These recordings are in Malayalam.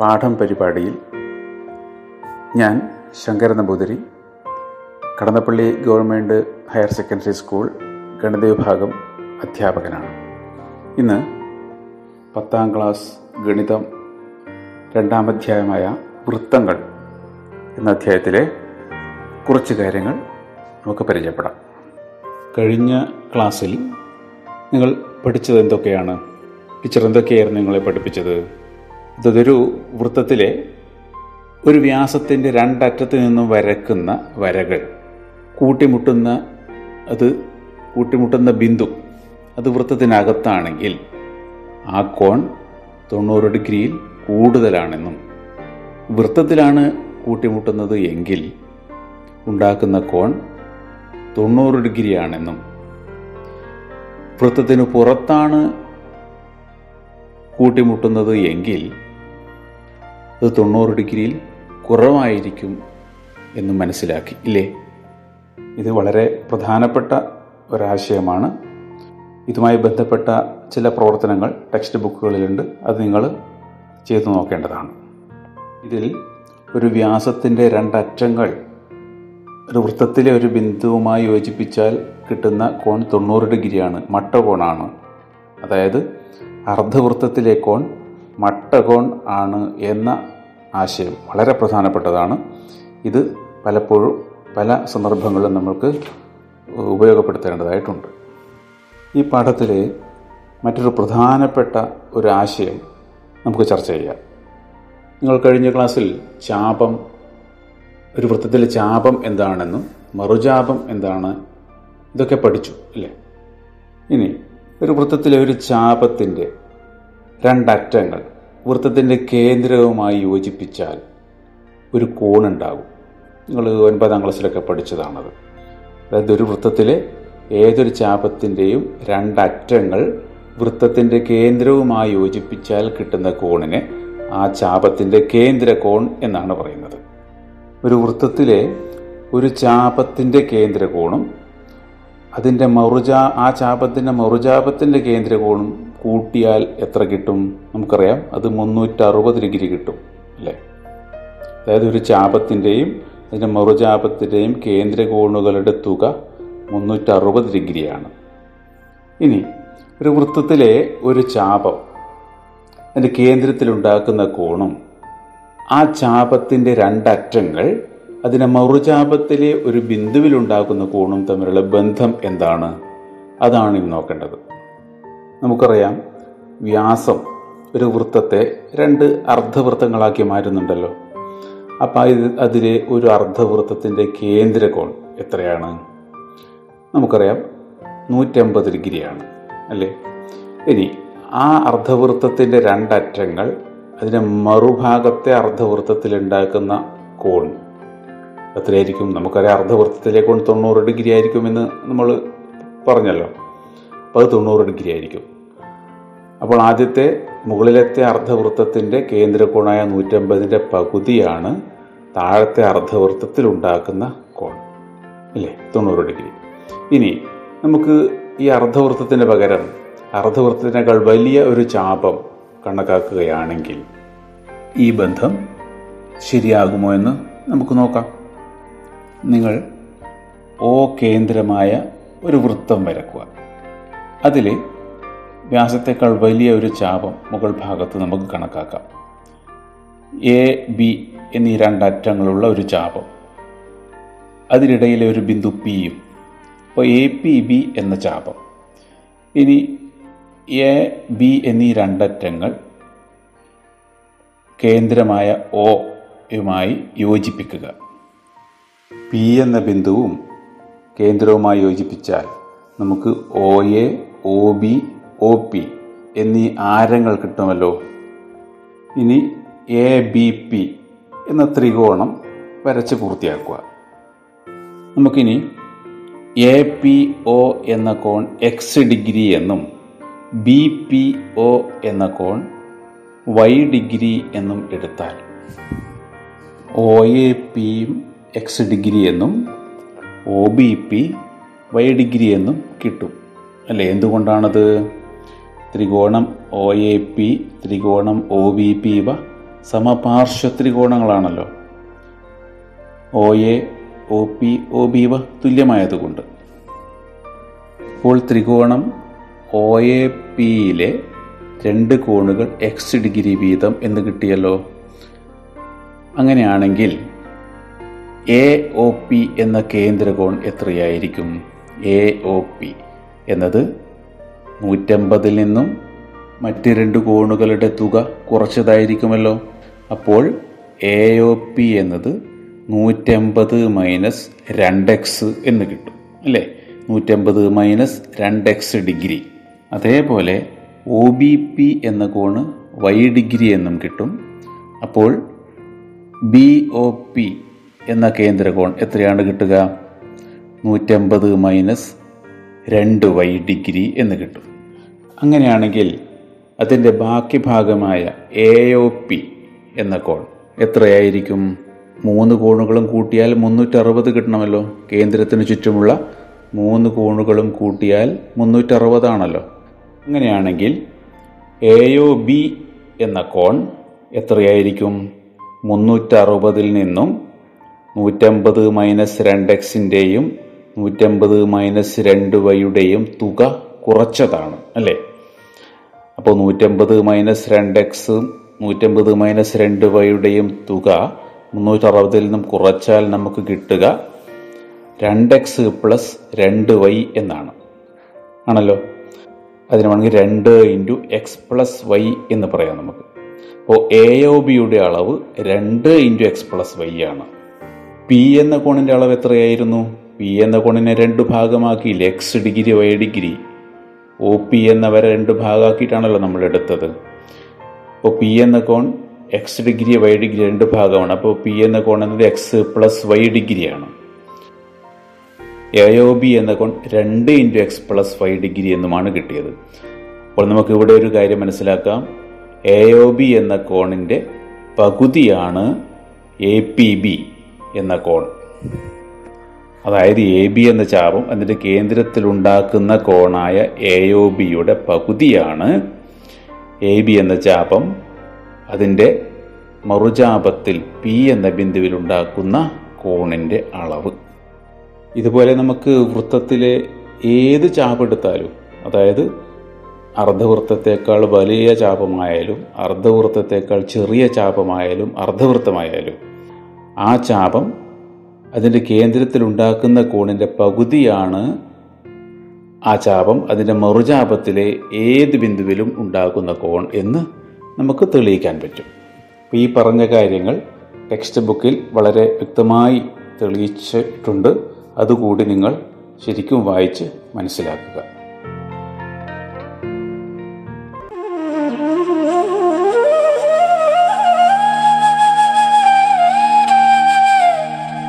പാഠം പരിപാടിയിൽ ഞാൻ Shankara Namboothiri Kadannappally government higher secondary school ഗണിത വിഭാഗം അധ്യാപകനാണ്. ഇന്ന് പത്താം ക്ലാസ് ഗണിതം രണ്ടാം അധ്യായമായ വൃത്തങ്ങൾ എന്ന അധ്യായത്തിലെ കുറച്ച് കാര്യങ്ങൾ നമുക്ക് പരിചയപ്പെടാം. കഴിഞ്ഞ ക്ലാസ്സിൽ നിങ്ങൾ പഠിച്ചത് എന്തൊക്കെയാണ്? ടീച്ചർ എന്തൊക്കെയായിരുന്നു നിങ്ങളെ പഠിപ്പിച്ചത്? ഇതൊരു വൃത്തത്തിലെ ഒരു വ്യാസത്തിന്റെ രണ്ടറ്റത്ത് നിന്നും വരക്കുന്ന വരകൾ. കൂട്ടിമുട്ടുന്ന അത് കൂട്ടിമുട്ടുന്ന ബിന്ദു അത് വൃത്തത്തിനകത്താണെങ്കിൽ ആ കോൺ തൊണ്ണൂറ് ഡിഗ്രിയിൽ കൂടുതലാണെന്നും വൃത്തത്തിലാണ് കൂട്ടിമുട്ടുന്നത് എങ്കിൽ ഉണ്ടാക്കുന്ന കോൺ തൊണ്ണൂറ് ഡിഗ്രിയാണെന്നും വൃത്തത്തിന് പുറത്താണ് കൂട്ടിമുട്ടുന്നത് എങ്കിൽ അത് തൊണ്ണൂറ് ഡിഗ്രിയിൽ കുറവായിരിക്കും എന്ന് മനസ്സിലാക്കി ഇല്ലേ? ഇത് വളരെ പ്രധാനപ്പെട്ട ഒരാശയമാണ്. ഇതുമായി ബന്ധപ്പെട്ട ചില പ്രവർത്തനങ്ങൾ ടെക്സ്റ്റ് ബുക്കുകളിലുണ്ട്. അത് നിങ്ങൾ ചെയ്തു നോക്കേണ്ടതാണ്. ഇതിൽ ഒരു വ്യാസത്തിന്റെ രണ്ടറ്റങ്ങൾ ഒരു വൃത്തത്തിലെ ഒരു ബിന്ദുവുമായി യോജിപ്പിച്ചാൽ കിട്ടുന്ന കോൺ തൊണ്ണൂറ് ഡിഗ്രിയാണ് മട്ടകോണാണ് അതായത് അർദ്ധവൃത്തത്തിലെ കോൺ മട്ടകോൺ ആണ് എന്ന ആശയം വളരെ പ്രധാനപ്പെട്ടതാണ്. ഇത് പലപ്പോഴും പല സന്ദർഭങ്ങളിലും നമ്മൾക്ക് ഉപയോഗപ്പെടുത്തേണ്ടതായിട്ടുണ്ട്. ഈ പാഠത്തിലെ മറ്റൊരു പ്രധാനപ്പെട്ട ഒരു ആശയം നമുക്ക് ചർച്ച ചെയ്യാം. നിങ്ങൾ കഴിഞ്ഞ ക്ലാസ്സിൽ ചാപം ഒരു വൃത്തത്തിലെ ചാപം എന്താണെന്നും മറുചാപം എന്താണ് ഇതൊക്കെ പഠിച്ചു അല്ലേ? ഇനി ഒരു വൃത്തത്തിലെ ഒരു ചാപത്തിന്റെ രണ്ടറ്റങ്ങൾ വൃത്തത്തിന്റെ കേന്ദ്രവുമായി യോജിപ്പിച്ചാൽ ഒരു കോണുണ്ടാകും നിങ്ങൾ ഒൻപതാം ക്ലാസ്സിലൊക്കെ പഠിച്ചതാണത്. അതായത് ഒരു വൃത്തത്തിലെ ഏതൊരു ചാപത്തിന്റെയും രണ്ടറ്റങ്ങൾ വൃത്തത്തിന്റെ കേന്ദ്രവുമായി യോജിപ്പിച്ചാൽ കിട്ടുന്ന കോണിനെ ആ ചാപത്തിന്റെ കേന്ദ്ര കോൺ എന്നാണ് പറയുന്നത്. ഒരു വൃത്തത്തിലെ ഒരു ചാപത്തിന്റെ കേന്ദ്ര കോണും അതിന്റെ മറുചാ ആ ചാപത്തിന്റെ മറുചാപത്തിന്റെ കേന്ദ്രകോണും കൂട്ടിയാൽ എത്ര കിട്ടും? നമുക്കറിയാം. അത് മുന്നൂറ്ററുപത് ഡിഗ്രി കിട്ടും അല്ലേ? അതായത് ഒരു ചാപത്തിന്റെയും അതിന്റെ മറുചാപത്തിന്റെയും കേന്ദ്രകോണുകളുടെ തുക മുന്നൂറ്ററുപത് ഡിഗ്രിയാണ്. ഇനി ഒരു വൃത്തത്തിലെ ഒരു ചാപം അതിന്റെ കേന്ദ്രത്തിലുണ്ടാക്കുന്ന കോണും ആ ചാപത്തിന്റെ രണ്ടറ്റങ്ങൾ അതിനെ മറുചാപത്തിലെ ഒരു ബിന്ദുവിലുണ്ടാക്കുന്ന കോണും തമ്മിലുള്ള ബന്ധം എന്താണ്? അതാണ് ഇനി നോക്കേണ്ടത്. നമുക്കറിയാം വ്യാസം ഒരു വൃത്തത്തെ രണ്ട് അർദ്ധവൃത്തങ്ങളാക്കി മാറ്റുന്നുണ്ടല്ലോ. അപ്പം ഇത് അതിലെ ഒരു അർദ്ധവൃത്തത്തിന്റെ കേന്ദ്രകോൺ എത്രയാണ്? നമുക്കറിയാം നൂറ്റമ്പത് ഡിഗ്രിയാണ് അല്ലേ? ഇനി ആ അർദ്ധവൃത്തത്തിന്റെ രണ്ടറ്റങ്ങൾ അതിന്റെ മറുഭാഗത്തെ അർദ്ധവൃത്തത്തിൽ ഉണ്ടാക്കുന്ന കോൺ എത്രയായിരിക്കും? നമുക്കറിയാം അർദ്ധവൃത്തത്തിലെ കോൺ തൊണ്ണൂറ് ഡിഗ്രി ആയിരിക്കുമെന്ന് നമ്മൾ പറഞ്ഞല്ലോ. അപ്പോൾ അത് തൊണ്ണൂറ് ഡിഗ്രി ആയിരിക്കും. അപ്പോൾ ആദ്യത്തെ മുകളിലത്തെ അർദ്ധവൃത്തത്തിന്റെ കേന്ദ്രകോണായ നൂറ്റമ്പതിന്റെ പകുതിയാണ് താഴത്തെ അർദ്ധവൃത്തത്തിൽ ഉണ്ടാക്കുന്ന കോൺ. അല്ലേ തൊണ്ണൂറ് ഡിഗ്രി. ഇനി നമുക്ക് ഈ അർദ്ധവൃത്തത്തിന് പകരം അർദ്ധവൃത്തത്തിനേക്കാൾ വലിയ ഒരു ചാപം കണക്കാക്കുകയാണെങ്കിൽ ഈ ബന്ധം ശരിയാകുമോ എന്ന് നമുക്ക് നോക്കാം. നിങ്ങൾ ഓ കേന്ദ്രമായ ഒരു വൃത്തം വരക്കുക അതിൽ വ്യാസത്തേക്കാൾ വലിയ ഒരു ചാപം മുകൾ ഭാഗത്ത് നമുക്ക് കണക്കാക്കാം. എ ബി എന്നീ രണ്ടറ്റങ്ങളുള്ള ഒരു ചാപം. അതിനിടയിലെ ഒരു ബിന്ദു പിയും അപ്പോൾ എ പി ബി എന്ന ചാപം. ഇനി എ ബി എന്നീ രണ്ടറ്റങ്ങൾ കേന്ദ്രമായ ഒ യുമായി യോജിപ്പിക്കുക. പി എന്ന ബിന്ദുവും കേന്ദ്രവുമായി യോജിപ്പിച്ചാൽ നമുക്ക് O A O B O P എന്നീ ആരങ്ങൾ കിട്ടുമല്ലോ. ഇനി എ ബി പി എന്ന ത്രികോണം വരച്ച് പൂർത്തിയാക്കുക. നമുക്കിനി എ പി ഒ എന്ന കോൺ എക്സ് ഡിഗ്രി എന്നും ബി പി ഒ എന്ന കോൺ വൈ ഡിഗ്രി എന്നും എടുത്താൽ ഒ എ പിയും എക്സ് ഡിഗ്രി എന്നും O B P Y degree എന്നും കിട്ടും. അല്ലേ? എന്തുകൊണ്ടാണത്? ത്രികോണം ഒ എ പി ത്രികോണം ഒ ബി പി ഇവ സമപാർശ്വ ത്രികോണങ്ങളാണല്ലോ. O A O P O B ഇവ തുല്യമായതുകൊണ്ട്. അപ്പോൾ ത്രികോണം ഒ എ പിയിലെ രണ്ട് കോണുകൾ എക്സ് ഡിഗ്രി വീതം എന്ന് കിട്ടിയല്ലോ. അങ്ങനെയാണെങ്കിൽ എ ഒ പി എന്ന കേന്ദ്രകോൺ എത്രയായിരിക്കും? എ ഒ പി എന്നത് നൂറ്റമ്പതിൽ നിന്നും മറ്റ് രണ്ട് കോണുകളുടെ തുക കുറച്ചതായിരിക്കുമല്ലോ. അപ്പോൾ എ ഒ പി എന്നത് നൂറ്റമ്പത് മൈനസ് രണ്ട് എക്സ് എന്ന് കിട്ടും അല്ലേ? നൂറ്റമ്പത് മൈനസ് രണ്ട് എക്സ് ഡിഗ്രി. അതേപോലെ ഒ ബി പി എന്ന കോണ് വൈ ഡിഗ്രി എന്നും കിട്ടും. അപ്പോൾ ബി ഒ പി എന്ന കേന്ദ്രകോൺ എത്രയാണ് കിട്ടുക? നൂറ്റമ്പത് മൈനസ് രണ്ട് വൈ ഡിഗ്രി എന്ന് കിട്ടും. അങ്ങനെയാണെങ്കിൽ അതിന്റെ ബാക്കി ഭാഗമായ എ ഒ പി എന്ന കോൺ എത്രയായിരിക്കും? മൂന്ന് കോണുകളും കൂട്ടിയാൽ മുന്നൂറ്ററുപത് കിട്ടണമല്ലോ. കേന്ദ്രത്തിന് ചുറ്റുമുള്ള മൂന്ന് കോണുകളും കൂട്ടിയാൽ മുന്നൂറ്ററുപതാണല്ലോ. അങ്ങനെയാണെങ്കിൽ എ ഒ ബി എന്ന കോൺ എത്രയായിരിക്കും? മുന്നൂറ്ററുപതിൽ നിന്നും നൂറ്റമ്പത് മൈനസ് രണ്ട് എക്സിന്റെയും നൂറ്റമ്പത് മൈനസ് രണ്ട് വൈയുടെയും തുക കുറച്ചതാണ് അല്ലേ? അപ്പോൾ നൂറ്റമ്പത് മൈനസ് രണ്ട് എക്സും നൂറ്റമ്പത് മൈനസ് രണ്ട് വൈയുടെയും തുക മുന്നൂറ്ററുപതിൽ നിന്നും കുറച്ചാൽ നമുക്ക് കിട്ടുക രണ്ട് എക്സ് പ്ലസ് രണ്ട് വൈ എന്നാണ്. ആണല്ലോ? അതിന് വേണമെങ്കിൽ രണ്ട് ഇന്റു എക്സ് പ്ലസ് വൈ എന്ന് പറയാം നമുക്ക്. അപ്പോൾ എ ഒ ബിയുടെ അളവ് രണ്ട് ഇന്റു എക്സ് പ്ലസ് വൈ ആണ്. പി എന്ന കോണിന്റെ അളവ് എത്രയായിരുന്നു? പി എന്ന കോണിനെ രണ്ട് ഭാഗമാക്കി X degree Y degree. O P എന്ന വരെ രണ്ട് ഭാഗമാക്കിയിട്ടാണല്ലോ നമ്മൾ എടുത്തത്. അപ്പോൾ പി എന്ന കോൺ എക്സ് ഡിഗ്രി വൈ ഡിഗ്രി രണ്ട് ഭാഗമാണ്. അപ്പോൾ പി എന്ന കോൺ എന്നത് എക്സ് പ്ലസ് വൈ ഡിഗ്രിയാണ്. എ ബി എന്ന കോൺ രണ്ട് into X plus Y degree എന്നുമാണ് കിട്ടിയത്. അപ്പോൾ നമുക്ക് ഇവിടെ ഒരു കാര്യം മനസ്സിലാക്കാം. എ ബി എന്ന കോണിന്റെ പകുതിയാണ് എ പി ബി എന്ന കോൺ. അതായത് എ ബി എന്ന ചാപം അതിന്റെ കേന്ദ്രത്തിലുണ്ടാക്കുന്ന കോണായ എ ഒ ബിയുടെ പകുതിയാണ് എ ബി എന്ന ചാപം. അതിന്റെ മറുചാപത്തിൽ പി എന്ന ബിന്ദുവിലുണ്ടാക്കുന്ന കോണിന്റെ അളവ്. ഇതുപോലെ നമുക്ക് വൃത്തത്തിലെ ഏത് ചാപെടുത്താലും അതായത് അർദ്ധവൃത്തത്തേക്കാൾ വലിയ ചാപമായാലും അർദ്ധവൃത്തത്തേക്കാൾ ചെറിയ ചാപമായാലും അർദ്ധവൃത്തമായാലും ആ ചാപം അതിന്റെ കേന്ദ്രത്തിൽ ഉണ്ടാക്കുന്ന കോണിന്റെ പകുതിയാണ് ആ ചാപം. അതിന്റെ മറുചാപത്തിലെ ഏത് ബിന്ദുവിലും ഉണ്ടാക്കുന്ന കോൺ എന്ന് നമുക്ക് തെളിയിക്കാൻ പറ്റും. ഈ പറഞ്ഞ കാര്യങ്ങൾ ടെക്സ്റ്റ് ബുക്കിൽ വളരെ വ്യക്തമായി തെളിയിച്ചിട്ടുണ്ട്. അതുകൂടി നിങ്ങൾ ശരിക്കും വായിച്ച് മനസ്സിലാക്കുക.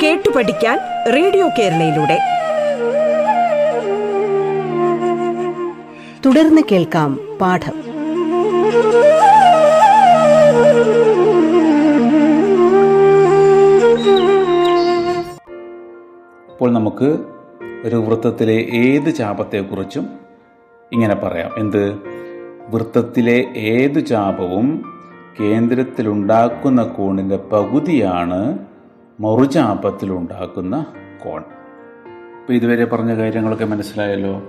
കേട്ടു പഠിക്കാൻ റേഡിയോ കേരളയിലൂടെ. തുടർന്ന് കേൾക്കാം പാഠം. ഇപ്പോൾ നമുക്ക് ഒരു വൃത്തത്തിലെ ഏത് ചാപത്തെക്കുറിച്ചും ഇങ്ങനെ പറയാം. എന്ത്? വൃത്തത്തിലെ ഏതു ചാപവും കേന്ദ്രത്തിലുണ്ടാക്കുന്ന കോണിന്റെ പകുതിയാണ് മറുചാപത്തിലുണ്ടാക്കുന്ന കോൺ. അപ്പോൾ ഇതുവരെ പറഞ്ഞ കാര്യങ്ങളൊക്കെ മനസ്സിലായല്ലോ?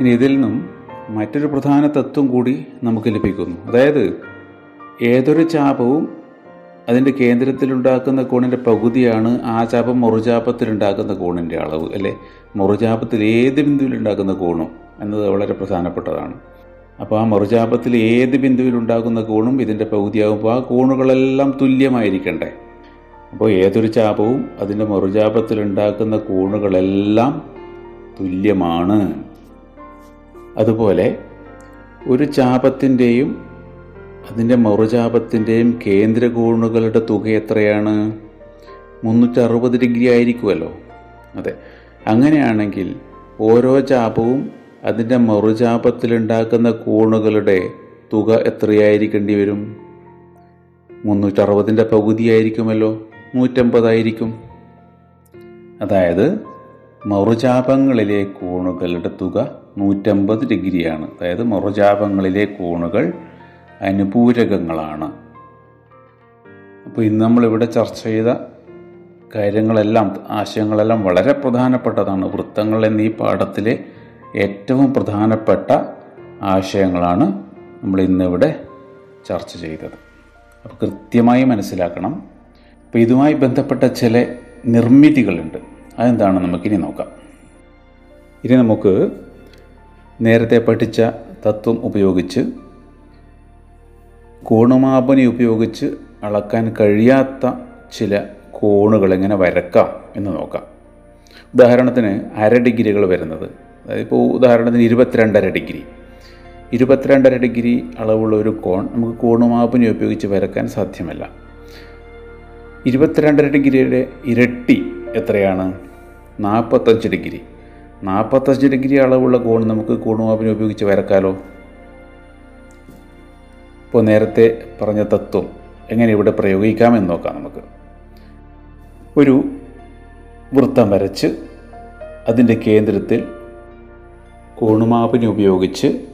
ഇനി ഇതിൽ നിന്നും മറ്റൊരു പ്രധാന തത്വം കൂടി നമുക്ക് ലഭിക്കുന്നു. അതായത് ഏതൊരു ചാപവും അതിന്റെ കേന്ദ്രത്തിലുണ്ടാക്കുന്ന കോണിന്റെ പകുതിയാണ് ആ ചാപം മറുചാപത്തിലുണ്ടാക്കുന്ന കോണിന്റെ അളവ് അല്ലേ? മറുചാപത്തിൽ ഏത് ബിന്ദുവിലുണ്ടാക്കുന്ന കോണും എന്നത് വളരെ പ്രധാനപ്പെട്ടതാണ്. അപ്പോൾ ആ മറുചാപത്തിൽ ഏത് ബിന്ദുവിലുണ്ടാക്കുന്ന കോണും ഇതിന്റെ പകുതിയാകുമ്പോൾ ആ കോണുകളെല്ലാം തുല്യമായിരിക്കണ്ടേ? അപ്പോൾ ഏതൊരു ചാപവും അതിന്റെ മറുചാപത്തിലുണ്ടാക്കുന്ന കോണുകളെല്ലാം തുല്യമാണ്. അതുപോലെ ഒരു ചാപത്തിന്റെയും അതിന്റെ മറുചാപത്തിന്റെയും കേന്ദ്ര കോണുകളുടെ തുക എത്രയാണ്? മുന്നൂറ്ററുപത് ഡിഗ്രി ആയിരിക്കുമല്ലോ. അതെ. അങ്ങനെയാണെങ്കിൽ ഓരോ ചാപവും അതിന്റെ മറുചാപത്തിലുണ്ടാക്കുന്ന കോണുകളുടെ തുക എത്രയായിരിക്കേണ്ടി വരും? മുന്നൂറ്ററുപതിന്റെ പകുതിയായിരിക്കുമല്ലോ. നൂറ്റമ്പതായിരിക്കും. അതായത് മറുചാപങ്ങളിലെ കോണുകളുടെ തുക നൂറ്റമ്പത് ഡിഗ്രിയാണ്. അതായത് മറുചാപങ്ങളിലെ കോണുകൾ അനുപൂരകങ്ങളാണ്. അപ്പോൾ ഇന്ന് നമ്മളിവിടെ ചർച്ച ചെയ്ത കാര്യങ്ങളെല്ലാം ആശയങ്ങളെല്ലാം വളരെ പ്രധാനപ്പെട്ടതാണ്. വൃത്തങ്ങൾ എന്നീ പാഠത്തിലെ ഏറ്റവും പ്രധാനപ്പെട്ട ആശയങ്ങളാണ് നമ്മൾ ഇന്നിവിടെ ചർച്ച ചെയ്തത്. അപ്പോൾ കൃത്യമായി മനസ്സിലാക്കണം. അപ്പോൾ ഇതുമായി ബന്ധപ്പെട്ട ചില നിർമ്മിതികളുണ്ട്. അതെന്താണ് നമുക്കിനി നോക്കാം. ഇനി നമുക്ക് നേരത്തെ പഠിച്ച തത്വം ഉപയോഗിച്ച് കോണുമാപനി ഉപയോഗിച്ച് അളക്കാൻ കഴിയാത്ത ചില കോണുകൾ എങ്ങനെ വരക്കാം എന്ന് നോക്കാം. ഉദാഹരണത്തിന് അര ഡിഗ്രികൾ വരുന്നത്. അതായത് ഇപ്പോൾ ഉദാഹരണത്തിന് ഇരുപത്തിരണ്ടര ഡിഗ്രി. ഇരുപത്തിരണ്ടര ഡിഗ്രി അളവുള്ള ഒരു കോൺ നമുക്ക് കോണുമാപനി ഉപയോഗിച്ച് വരക്കാൻ സാധ്യമല്ല. ഇരുപത്തിരണ്ടര ഡിഗ്രിയുടെ ഇരട്ടി എത്രയാണ്? നാൽപ്പത്തഞ്ച് ഡിഗ്രി. നാൽപ്പത്തഞ്ച് ഡിഗ്രി അളവുള്ള കോൺ നമുക്ക് കോണുമാപ്പിനെ ഉപയോഗിച്ച് വരക്കാലോ? ഇപ്പോൾ നേരത്തെ പറഞ്ഞ തത്വം എങ്ങനെ ഇവിടെ പ്രയോഗിക്കാമെന്ന് നോക്കാം നമുക്ക്. ഒരു വൃത്തം വരച്ച് അതിന്റെ കേന്ദ്രത്തിൽ കോണുമാപ്പിനെ ഉപയോഗിച്ച്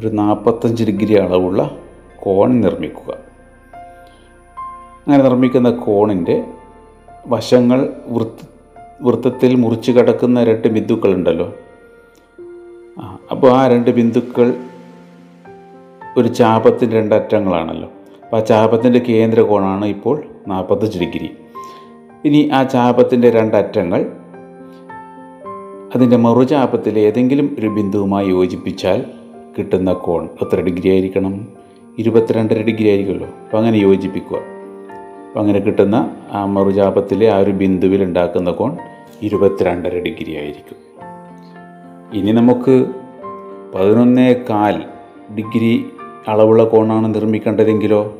ഒരു നാൽപ്പത്തഞ്ച് ഡിഗ്രി അളവുള്ള കോൺ നിർമ്മിക്കുക. അങ്ങനെ നിർമ്മിക്കുന്ന കോണിന്റെ വശങ്ങൾ വൃത്ത വൃത്തത്തിൽ മുറിച്ച് കിടക്കുന്ന രണ്ട് ബിന്ദുക്കളുണ്ടല്ലോ. അപ്പോൾ ആ രണ്ട് ബിന്ദുക്കൾ ഒരു ചാപത്തിന്റെ രണ്ട് അറ്റങ്ങളാണല്ലോ അപ്പോൾ ആ ചാപത്തിന്റെ കേന്ദ്ര കോണാണ് ഇപ്പോൾ നാൽപ്പത്തഞ്ച് ഡിഗ്രി. ഇനി ആ ചാപത്തിന്റെ രണ്ടറ്റങ്ങൾ അതിന്റെ മറുചാപത്തിൽ ഏതെങ്കിലും ഒരു ബിന്ദുവുമായി യോജിപ്പിച്ചാൽ കിട്ടുന്ന കോൺ എത്ര ഡിഗ്രി ആയിരിക്കണം? ഇരുപത്തിരണ്ടര ഡിഗ്രി ആയിരിക്കുമല്ലോ. അപ്പോൾ അങ്ങനെ യോജിപ്പിക്കുക. അങ്ങനെ കിട്ടുന്ന ആ മറുചാപത്തിലെ ആ ഒരു ബിന്ദുവിൽ ഉണ്ടാക്കുന്ന കോൺ ഇരുപത്തിരണ്ടര ഡിഗ്രി ആയിരിക്കും. ഇനി നമുക്ക് പതിനൊന്നേ കാൽ ഡിഗ്രി അളവുള്ള കോണാണ് നിർമ്മിക്കേണ്ടതെങ്കിലോ?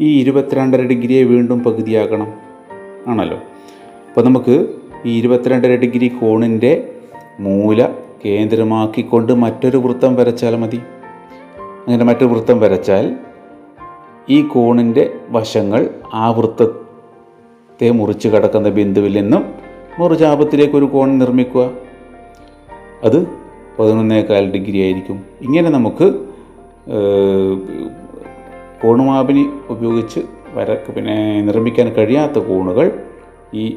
ഈ ഇരുപത്തിരണ്ടര ഡിഗ്രിയെ വീണ്ടും പകുതിയാക്കണം ആണല്ലോ. അപ്പോൾ നമുക്ക് ഈ ഇരുപത്തിരണ്ടര ഡിഗ്രി കോണിന്റെ മൂല കേന്ദ്രമാക്കിക്കൊണ്ട് മറ്റൊരു വൃത്തം വരച്ചാൽ മതി. അങ്ങനെ മറ്റൊരു വൃത്തം വരച്ചാൽ ഈ കോണിന്റെ വശങ്ങൾ ആ വൃത്തത്തെ മുറിച്ച് കടക്കുന്ന ബിന്ദുവിൽ നിന്നും മുറിചാപത്തിലേക്ക് ഒരു കോൺ നിർമ്മിക്കുക. അത് പതിനൊന്നേകാൽ ഡിഗ്രി ആയിരിക്കും. ഇങ്ങനെ നമുക്ക് കോണുമാപിനി ഉപയോഗിച്ച് വര പിന്നെ നിർമ്മിക്കാൻ കഴിയാത്ത കോണുകൾ ഈ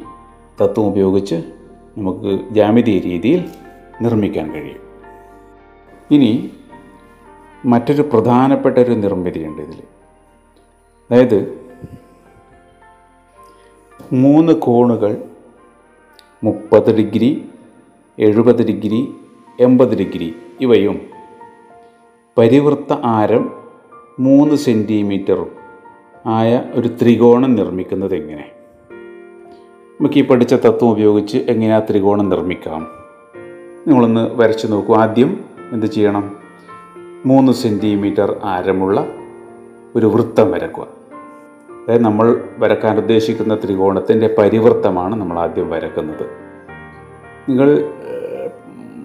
തത്വം ഉപയോഗിച്ച് നമുക്ക് ജാമിതീയ രീതിയിൽ നിർമ്മിക്കാൻ കഴിയും. ഇനി മറ്റൊരു പ്രധാനപ്പെട്ട ഒരു നിർമ്മിതിയുണ്ട് ഇതിൽ. അതായത് മൂന്ന് കോണുകൾ മുപ്പത് ഡിഗ്രി എഴുപത് ഡിഗ്രി എൺപത് ഡിഗ്രി ഇവയും പരിവൃത്ത ആരം മൂന്ന് സെന്റിമീറ്ററും ആയ ഒരു ത്രികോണം നിർമ്മിക്കുന്നത് എങ്ങനെ? നമുക്ക് ഈ പഠിച്ച തത്വം ഉപയോഗിച്ച് എങ്ങനെ ആ ത്രികോണം നിർമ്മിക്കാം? നിങ്ങളൊന്ന് വരച്ച് നോക്കൂ. ആദ്യം എന്ത് ചെയ്യണം? മൂന്ന് സെന്റിമീറ്റർ ആരമുള്ള ഒരു വൃത്തം വരക്കുക. അതായത് നമ്മൾ വരക്കാൻ ഉദ്ദേശിക്കുന്ന ത്രികോണത്തിന്റെ പരിവൃത്തമാണ് നമ്മൾ ആദ്യം വരക്കുന്നത്. നിങ്ങൾ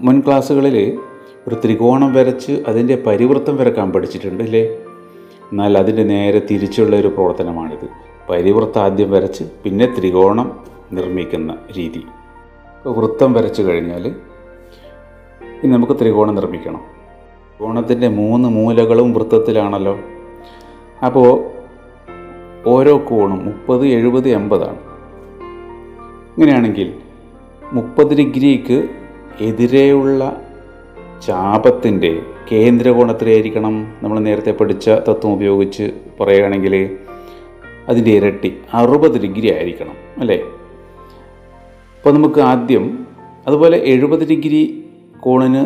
മുൻ ക്ലാസ്സുകളിൽ ഒരു ത്രികോണം വരച്ച് അതിന്റെ പരിവൃത്തം വരക്കാൻ പഠിച്ചിട്ടുണ്ട് അല്ലേ? എന്നാൽ അതിന്റെ നേരെ തിരിച്ചുള്ള ഒരു പ്രവർത്തനമാണിത്. പരിവൃത്തം ആദ്യം വരച്ച് പിന്നെ ത്രികോണം നിർമ്മിക്കുന്ന രീതി. ഇപ്പോൾ വൃത്തം വരച്ചു കഴിഞ്ഞാൽ ഇനി നമുക്ക് ത്രികോണം നിർമ്മിക്കണം. ത്രികോണത്തിന്റെ മൂന്ന് മൂലകളും വൃത്തത്തിലാണല്ലോ. അപ്പോൾ ഓരോ കോണും മുപ്പത് എഴുപത് എൺപതാണ്. ഇങ്ങനെയാണെങ്കിൽ മുപ്പത് ഡിഗ്രിക്ക് എതിരെയുള്ള ചാപത്തിന്റെ കേന്ദ്രകോണം എത്രയായിരിക്കണം നമ്മൾ നേരത്തെ പഠിച്ച തത്വം ഉപയോഗിച്ച് പറയുകയാണെങ്കിൽ അതിന്റെ ഇരട്ടി അറുപത് ഡിഗ്രി ആയിരിക്കണം അല്ലേ? അപ്പോൾ നമുക്ക് ആദ്യം അതുപോലെ എഴുപത് ഡിഗ്രി കോണിന്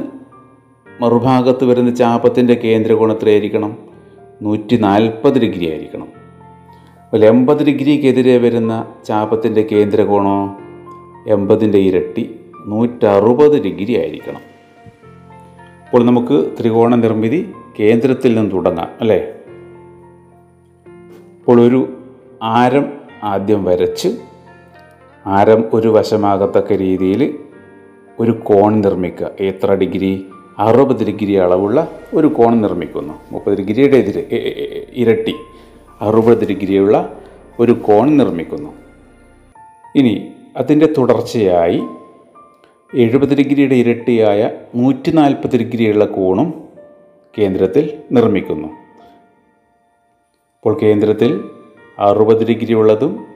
മറുഭാഗത്ത് വരുന്ന ചാപത്തിന്റെ കേന്ദ്രകോൺ എത്രയായിരിക്കണം നൂറ്റി നാൽപ്പത് ഡിഗ്രി ആയിരിക്കണം. അപ്പോൾ എൺപത് ഡിഗ്രിക്കെതിരെ വരുന്ന ചാപത്തിന്റെ കേന്ദ്രകോണോ? എൺപതിന്റെ ഇരട്ടി നൂറ്ററുപത് ഡിഗ്രി ആയിരിക്കണം. അപ്പോൾ നമുക്ക് ത്രികോണ നിർമ്മിതി കേന്ദ്രത്തിൽ നിന്ന് തുടങ്ങാം അല്ലേ? അപ്പോൾ ഒരു ആരം ആദ്യം വരച്ച് ആരം ഒരു വശമാകത്തക്ക രീതിയിൽ ഒരു കോൺ നിർമ്മിക്കുക. എത്ര ഡിഗ്രി? അറുപത് ഡിഗ്രി അളവുള്ള ഒരു കോൺ നിർമ്മിക്കുന്നു. മുപ്പത് ഡിഗ്രിയുടെ എതിര് ഇരട്ടി അറുപത് ഡിഗ്രിയുള്ള ഒരു കോൺ നിർമ്മിക്കുന്നു. ഇനി അതിന്റെ തുടർച്ചയായി എഴുപത് ഡിഗ്രിയുടെ ഇരട്ടിയായ നൂറ്റി നാൽപ്പത് ഡിഗ്രിയുള്ള കോണും കേന്ദ്രത്തിൽ നിർമ്മിക്കുന്നു. അപ്പോൾ കേന്ദ്രത്തിൽ അറുപത് ഡിഗ്രി ഉള്ളതും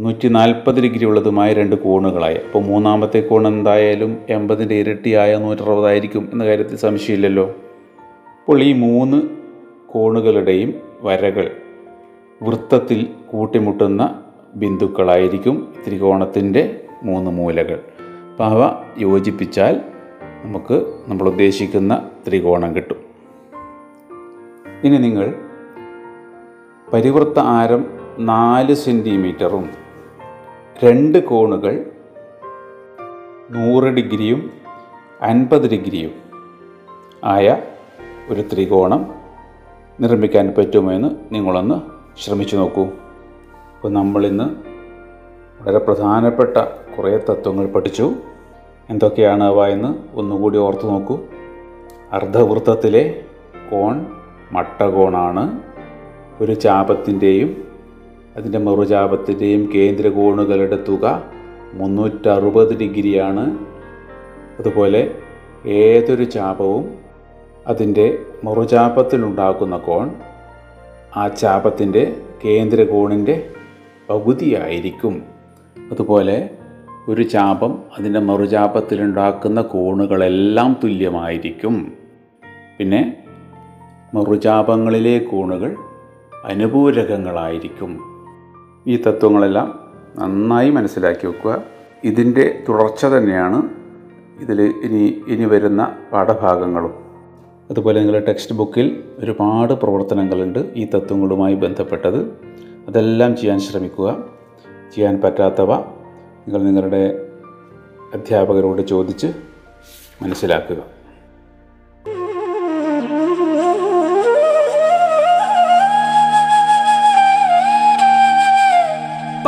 നൂറ്റി നാൽപ്പത് ഡിഗ്രി ഉള്ളതുമായ രണ്ട് കോണുകളായി. അപ്പോൾ മൂന്നാമത്തെ കോൺ എന്തായാലും എൺപതിന്റെ ഇരട്ടിയായ നൂറ്ററുപതായിരിക്കും എന്ന കാര്യത്തിൽ സംശയമില്ലല്ലോ. അപ്പോൾ ഈ മൂന്ന് കോണുകളുടെയും വരകൾ വൃത്തത്തിൽ കൂട്ടിമുട്ടുന്ന ബിന്ദുക്കളായിരിക്കും ത്രികോണത്തിന്റെ മൂന്ന് മൂലകൾ. അപ്പോൾ അവ യോജിപ്പിച്ചാൽ നമുക്ക് നമ്മൾ ഉദ്ദേശിക്കുന്ന ത്രികോണം കിട്ടും. ഇനി നിങ്ങൾ പരിവൃത്ത ആരം നാല് സെന്റിമീറ്ററും രണ്ട് കോണുകൾ നൂറ് ഡിഗ്രിയും അൻപത് ഡിഗ്രിയും ആയ ഒരു ത്രികോണം നിർമ്മിക്കാൻ പറ്റുമോ എന്ന് നിങ്ങളൊന്ന് ശ്രമിച്ചു നോക്കൂ. അപ്പോൾ നമ്മളിന്ന് വളരെ പ്രധാനപ്പെട്ട കുറേ തത്വങ്ങൾ പഠിച്ചു. എന്തൊക്കെയാണ് അവ എന്ന് ഒന്നുകൂടി ഓർത്തു നോക്കൂ. അർദ്ധവൃത്തത്തിലെ കോൺ മട്ടകോണാണ്. ഒരു ചാപത്തിന്റെയും അതിന്റെ മറുചാപത്തിന്റെയും കേന്ദ്ര കോണുകളുടെ തുക മുന്നൂറ്ററുപത് ഡിഗ്രിയാണ്. അതുപോലെ ഏതൊരു ചാപവും അതിന്റെ മറുചാപത്തിലുണ്ടാക്കുന്ന കോൺ ആ ചാപത്തിന്റെ കേന്ദ്ര കോണിന്റെ പകുതിയായിരിക്കും. അതുപോലെ ഒരു ചാപം അതിന്റെ മറുചാപത്തിലുണ്ടാക്കുന്ന കോണുകളെല്ലാം തുല്യമായിരിക്കും. പിന്നെ മറുചാപങ്ങളിലെ കോണുകൾ അനുപൂരകങ്ങളായിരിക്കും. ഈ തത്വങ്ങളെല്ലാം നന്നായി മനസ്സിലാക്കി വെക്കുക. ഇതിന്റെ തുടർച്ച തന്നെയാണ് ഇതിൽ ഇനി ഇനി വരുന്ന പാഠഭാഗങ്ങളും. അതുപോലെ നിങ്ങളുടെ ടെക്സ്റ്റ് ബുക്കിൽ ഒരുപാട് പ്രവർത്തനങ്ങളുണ്ട് ഈ തത്വങ്ങളുമായി ബന്ധപ്പെട്ടത്. അതെല്ലാം ചെയ്യാൻ ശ്രമിക്കുക. ചെയ്യാൻ പറ്റാത്തവ നിങ്ങൾ നിങ്ങളുടെ അധ്യാപകരോട് ചോദിച്ച് മനസ്സിലാക്കുക.